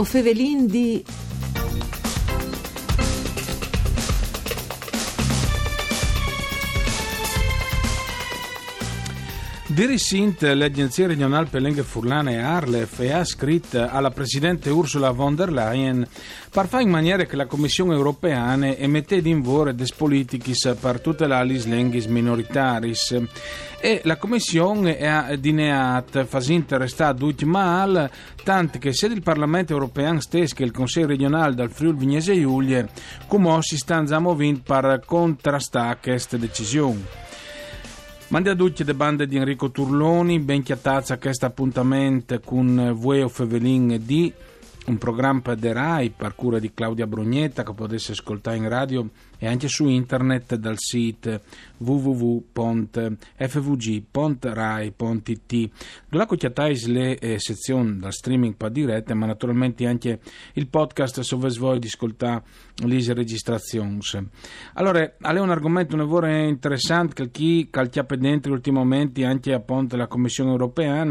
O fevelin di... Dirisint l'Agenzia regionale per Lenghe Furlane e Arlef ha scritto alla Presidente Ursula von der Leyen per fare in maniera che la Commissione europea emette in vore des politicis per tutelare le lingue minoritaris e la Commissione ha dineat facendo restare due mal tanto che sia il Parlamento europeo stesso che il Consiglio regionale dal Friuli Vignese Giulia come si stanno muovendo per contrastare queste decisioni. Mandi a tutti le bande di Enrico Turloni, ben chiatazza questo appuntamento con Vueo Fevelin di un programma per The Rai per cura di Claudia Brugnetta che potesse ascoltare in radio e anche su internet dal sito www.fvg.rai.it dove chiatais le eh, sezioni dal streaming per diretta ma naturalmente anche il podcast se vuoi di ascoltare le registrazioni allora è un argomento un interessante che chi calciape dentro ultimamente anche appunto la Commissione europea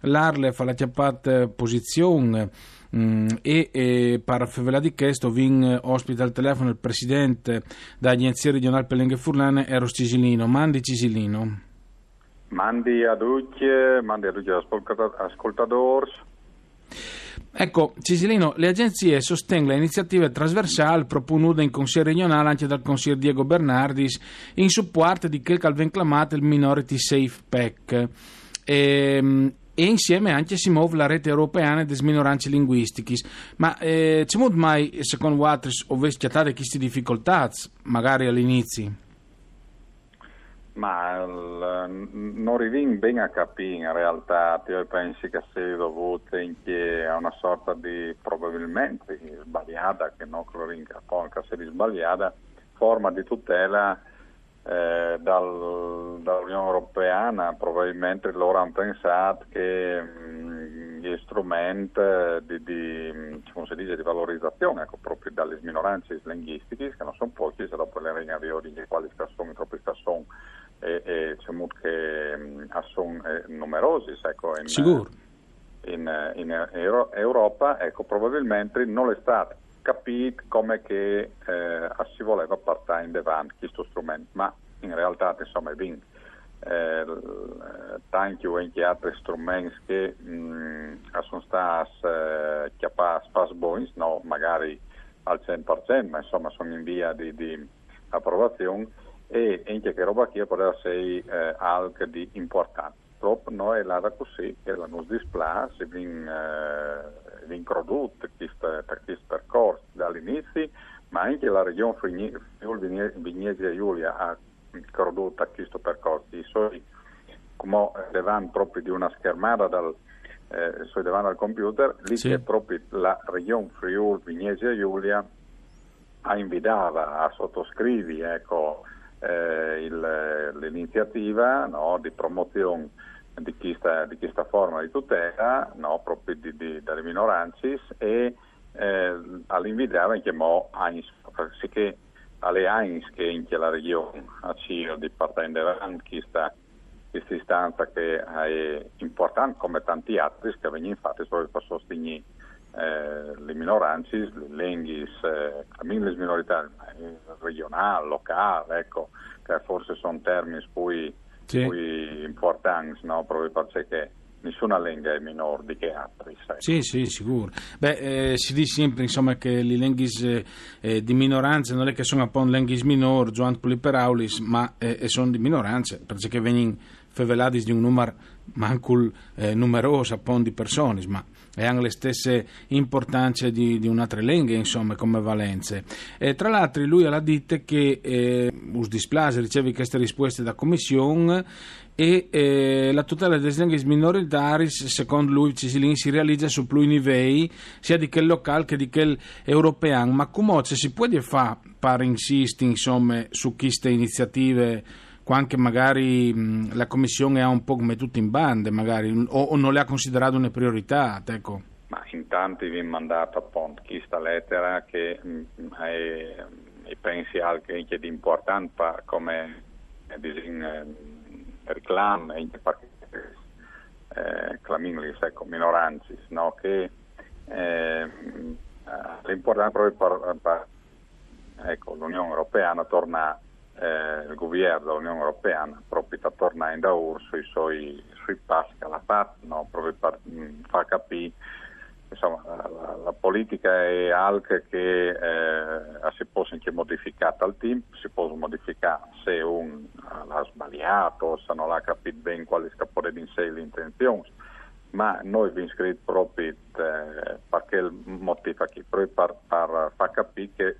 l'Arle fa la chiappata posizione Mm, e, e per favela di questo vin ospita al telefono il presidente dell'Agenzia regionale per Lenghe Furlane Eros Cisilino. Mandi Cisilino. Mandi a tutti, mandi a tutti gli ascoltatori. Ecco, Cisilino, le agenzie sostengono le iniziative trasversali proponute in Consiglio regionale anche dal Consiglio Diego Bernardis in supporto di quel che viene chiamato il Minority Safe Pack. E, ehm, e insieme anche si muove la rete europea delle minoranze linguistiche. Ma eh, c'è molto mai, secondo voi, ovvero queste difficoltà, magari all'inizio? Ma il, non arriviamo bene a capire in realtà, io penso che sia dovuto a una sorta di probabilmente sbagliata, che non credo che sia sbagliata, forma di tutela eh, dal, dall'Unione Europea probabilmente loro hanno pensato che mh, mm, gli strumenti di, di, dice, di, valorizzazione ecco, proprio dalle minoranze linguistiche, che non sono pochi, se dopo le regole di origine quali sono, troppi sono e, e c'è molto che mh, sono eh, numerosi ecco, in, in, in, in, Europa, ecco, probabilmente non è stato capito come che eh, si voleva portare in avanti questo strumento, ma in realtà insomma è vinto. Eh, tanti o anche altri strumenti che mh, mm, sono stati eh, capaci di fare no, magari al 100%, ma insomma sono in via di, di approvazione e anche che roba qui poteva essere eh, algo di importante. Purtroppo noi è là così che la nostra display si viene eh, introdotto questo percorso dall'inizio, ma anche la regione Friuli Vignese Giulia ha introdotto questo percorso. I suoi, come davanti proprio di una schermata dal, eh, davanti al computer, lì sì. che proprio la regione Friuli Vignese Giulia ha invitato a sottoscrivere ecco, eh, il, l'iniziativa no, di promozione di questa, di questa, forma di tutela no, proprio di, di, dalle minoranze e eh, all'invitare anche mo sì che alle AINS che in quella regione a Ciro di partendo avanti questa, questa istanza che è importante come tanti altri che vengono fatti solo per sostenere eh, le minoranze, le lingue, eh, le minorità eh, regionali, locali, ecco, che forse sono termini cui sì. importanti, no? proprio perché nessuna lingua è minore di che altri. Sai. Sì, sì, sicuro. Beh, eh, si dice sempre insomma, che le lingue eh, di minoranza non è che sono appunto lingue minori, giovani poliperaulis, ma eh, sono di minoranza, perché vengono fevelati di un numero manco eh, numeroso appunto di persone, ma e hanno le stesse importanze di, di un'altra lingua, insomma, come valenze. E, tra l'altro, lui ha detto che eh, us displase riceve queste risposte da commissione e eh, la tutela delle lingue minoritari, secondo lui, Cisilin, si realizza su più livelli, sia di quel locale che di quel europeo. Ma come si può fare per insistere, insomma, su queste iniziative? Anche magari la Commissione ha un po' come tutto in bande, magari, o, o, non le ha considerate una priorità. Ecco. Ma intanto vi ho mandato appunto questa lettera che mh, è, è pensi anche di importante come eh, eh, reclame, eh, claminlis, ecco, minoranze, no? che eh, l'importante proprio per, per ecco, l'Unione Europea torna eh, il governo dell'Unione Europea proprio per tornare da UR sui suoi sui passi che l'ha fatto no? proprio per mh, far capire insomma, la, la, politica è algo che eh, si può anche modificare al tempo, si può modificare se un l'ha sbagliato, se non ha capito bene quali scapore in sé le intenzioni, ma noi abbiamo scritto proprio eh, perché il motivo qui, proprio per, per far capire che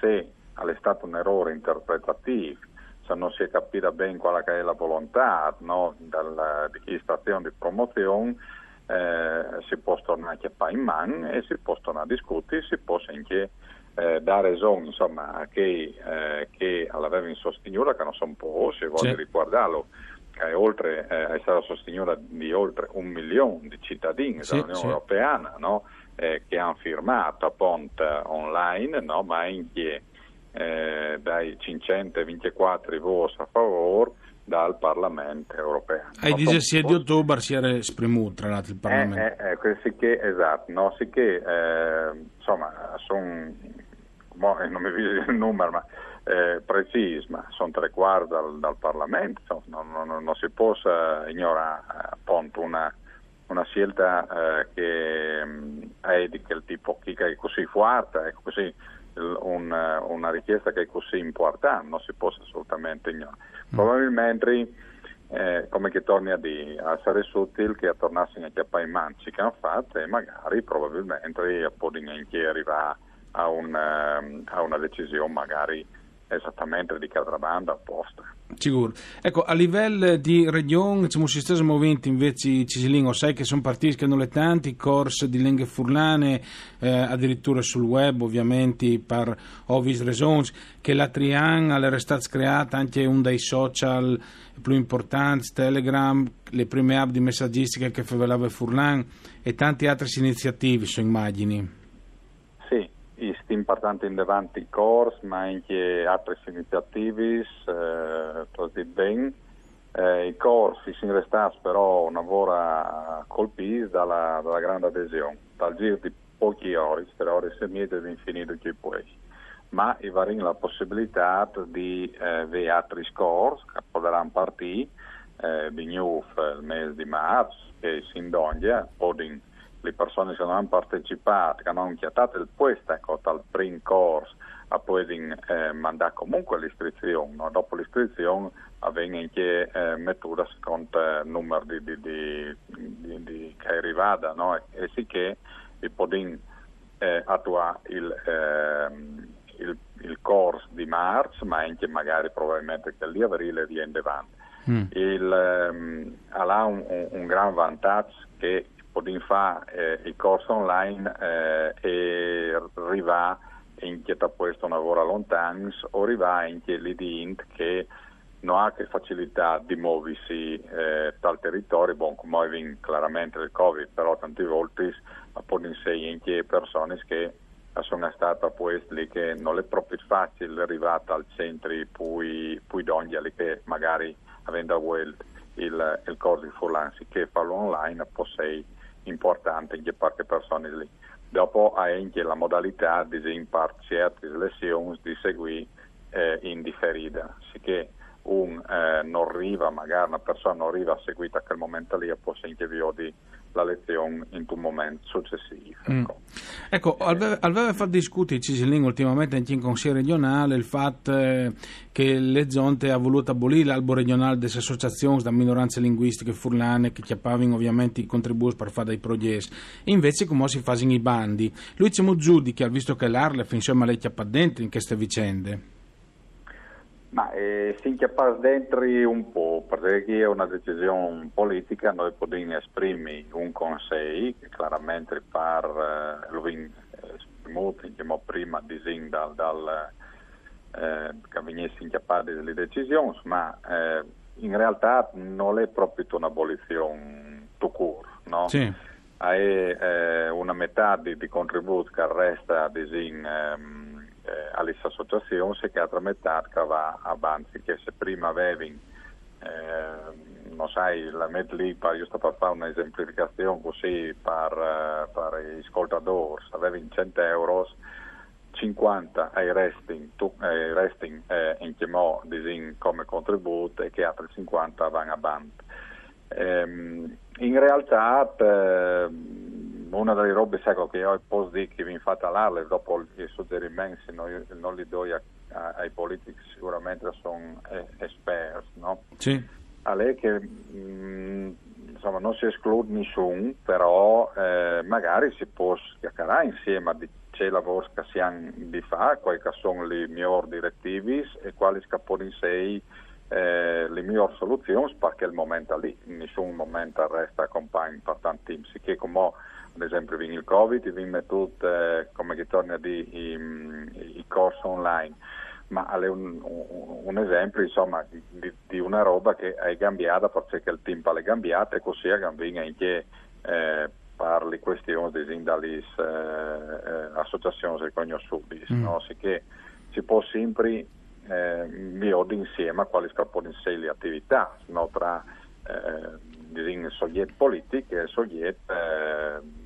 se è stato un errore interpretativo, se non si è capita bene quale è la volontà no, del, di chi sta di promozione, eh, si può tornare a in mano e si può tornare a discutere, si può anche eh, dare ragione insomma, a chi eh, che l'aveva sostenuto, che non sono po', se vuole sì. riguardarlo, che è, oltre, eh, è stata sostenuta di oltre un milione di cittadini sì, dell'Unione sì. Europea no? Eh, che hanno firmato appunto online, no? ma anche eh, dai 524 voti a favore dal Parlamento europeo. Ai 17 di ottobre si era espremuto tra l'altro il Parlamento. Eh, eh, sì che, esatto, no, sì che eh, insomma sono, non mi viene il numero, ma eh, precisi, ma sono tre quarti dal, dal Parlamento, insomma, non, non, non, si può ignorare appunto una, una scelta eh, che mm, è di quel tipo che è così forte, è così un, una richiesta che è così importante, non si può assolutamente ignorare. Probabilmente, eh, come che torni a dire, a essere utile che tornassero anche a paimanci che hanno fatto e magari probabilmente possono anche arrivare a, un, ehm, a una decisione magari esattamente di contrabbando apposta. Sicuro. Ecco, a livello di regione, c'è un sistema movente invece Cisilingo, sai che sono partiti che hanno le tanti corsi di lingue furlane, eh, addirittura sul web ovviamente per ovvie ragioni, che la Trian è stata creata anche un dei social più importanti, Telegram, le prime app di messaggistica che faceva Furlan e tante altre iniziative, so immagini importante in davanti corsi, ma anche altre iniziative, eh, ben. Eh, I corsi si restati però una vora colpiti dalla, dalla, grande adesione, dal giro di pochi ore, tre ore e mezza di infinito che puoi. Ma i vari la possibilità di eh, avere altri corsi che potranno partire eh, di NUF il mese di marzo e si indoglia, podin le persone che non hanno partecipato, che non hanno chiatato il puesto ecco, dal primo corso, a poi eh, mandare comunque l'iscrizione. No? Dopo l'iscrizione avviene anche eh, mettuta secondo il numero di, di, di, di, che arrivata no? e, sì che si può eh, attuare il, eh, il, il, corso di marzo, ma anche magari probabilmente che lì aprile viene davanti. Mm. Il, ehm, ha un, un, un gran vantaggio che podem fare eh, il corso online eh, e arriva anche da questo lavoro lontano o arriva anche lì di int che non ha che facilità di muoversi eh, dal territorio, bon, come chiaramente il Covid, però tante volte in sé anche persone che sono state lì che non è proprio facile arrivare al centro poi, poi d'ogni che magari avendo il, il, il corso di Fulansi che farlo online possei importante che qualche persone lì. Dopo hai anche la modalità di imparare certe lezioni di seguire eh, in differita, sicché un eh, non arriva, magari una persona non arriva a seguire a quel momento lì, può anche di la lezione in un momento successivo. Mm. Ecco, ecco aveva fatto discutere Cisilin ultimamente anche in Consiglio regionale il fatto eh, che le zonte ha voluto abolire l'albo regionale delle associazioni da minoranze linguistiche furlane che chiappavano ovviamente i contributi per fare dei progetti. Invece come si fanno i bandi? Lui ci giudica, visto che l'Arlef insomma lei chiappa dentro in queste vicende. Ma eh, si inchiappa dentro un po', perché è una decisione politica, noi possiamo esprimere un consiglio che chiaramente per, eh, lo esprimuto diciamo, prima disin dal, dal eh, che venisse inchiappate delle decisioni, ma eh, in realtà non è proprio un'abolizione to cure, no? Sì. È eh, una metà di, di contributo che resta disin ehm, eh, alle associazioni che altra metà va avanti, che se prima avevi eh, non sai, la met lì, io sto per fare un'esemplificazione così per, eh, per gli ascoltatori, avevi 100 euro, 50 ai resting, tu, ai resting eh, in chiamò come contributo e che altri 50 vanno a band. Ehm, in realtà eh, una delle robe ecco, che io posso dire che vi infatti all'Arle dopo i suggerimenti non, non li do a, a, ai politici sicuramente sono eh, esperti no? sì. a lei che mh, mm, insomma non si esclude nessuno però eh, magari si può chiacchierare insieme di c'è lavoro che si hanno di fare quali sono le migliori direttive e quali scappano in sé eh, le migliori soluzioni perché il momento lì, nessun momento resta accompagnato per tanti che come ad esempio viene il Covid, viene tutto eh, come che torna di i, i, corsi online, ma è un, un, esempio insomma, di, di, di, una roba che è cambiata perché il team è cambiato e così cambiato anche eh, per le questioni dalle eh, eh, associazioni riconosciute, mm. no? Sicché si può sempre eh, insieme a quali scappano in sé le attività, no? tra eh, soggetti politici e soggetti eh,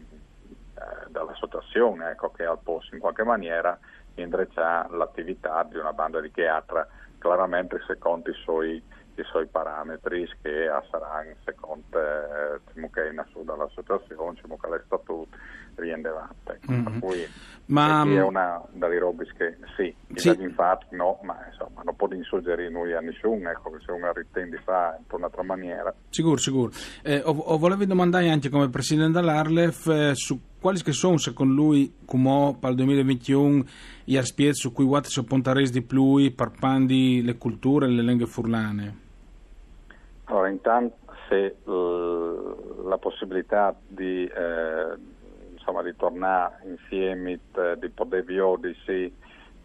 dall'associazione ecco, che al posto in qualche maniera indreccia l'attività di una banda di teatro chiaramente secondo i suoi, i suoi parametri che saranno secondo eh, che in dall'associazione, che le statute riendevate. Mm-hmm. Per cui ma, è una delle robe che sì, sì. infatti no, ma insomma non può suggerire noi a nessuno, ecco, se uno ritiene di fare in un'altra maniera. Sicuro, sicuro. Eh, o, o volevo domandare anche come Presidente dell'Arlef eh, su quali sono secondo lui, come per il 2021, gli arspiet su cui Watt si appuntaresi di più per le culture e le lingue furlane? Allora, intanto se la possibilità di, eh, insomma, di tornare insieme, di poter sì,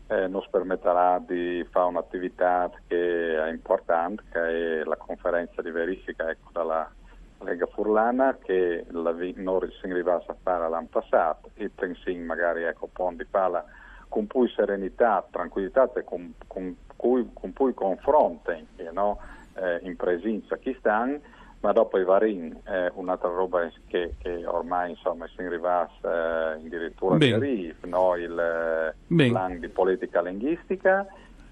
eh, nos permetterà di fare un'attività che è importante, che è la conferenza di verifica ecco, dalla Lega Furlana che la non si arrivasse a fare l'anno passato e pensin magari ecco, di farla con cui serenità, tranquillità e con, con, cui, con cui confronti no? eh, in presenza chi stanno ma dopo i varin è un'altra roba che, che ormai insomma si arrivasse eh, addirittura di RIF, no? il eh, plan di politica linguistica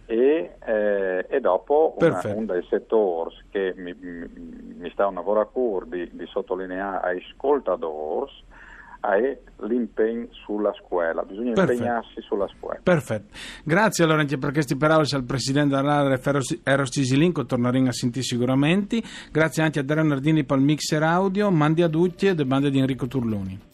e, eh, e dopo una, un dei settori che mi, mi, mi sta un lavoro a cura di, di sottolineare ai ascoltatori è l'impegno sulla scuola, bisogna Perfetto. impegnarsi sulla scuola. Perfetto, grazie allora anche per questi parole al Presidente dell'Ara Eros Cisilinco, torneremo a sentire sicuramente, grazie anche a Dario Nardini per il mixer audio, mandi a tutti e bande di Enrico Turloni.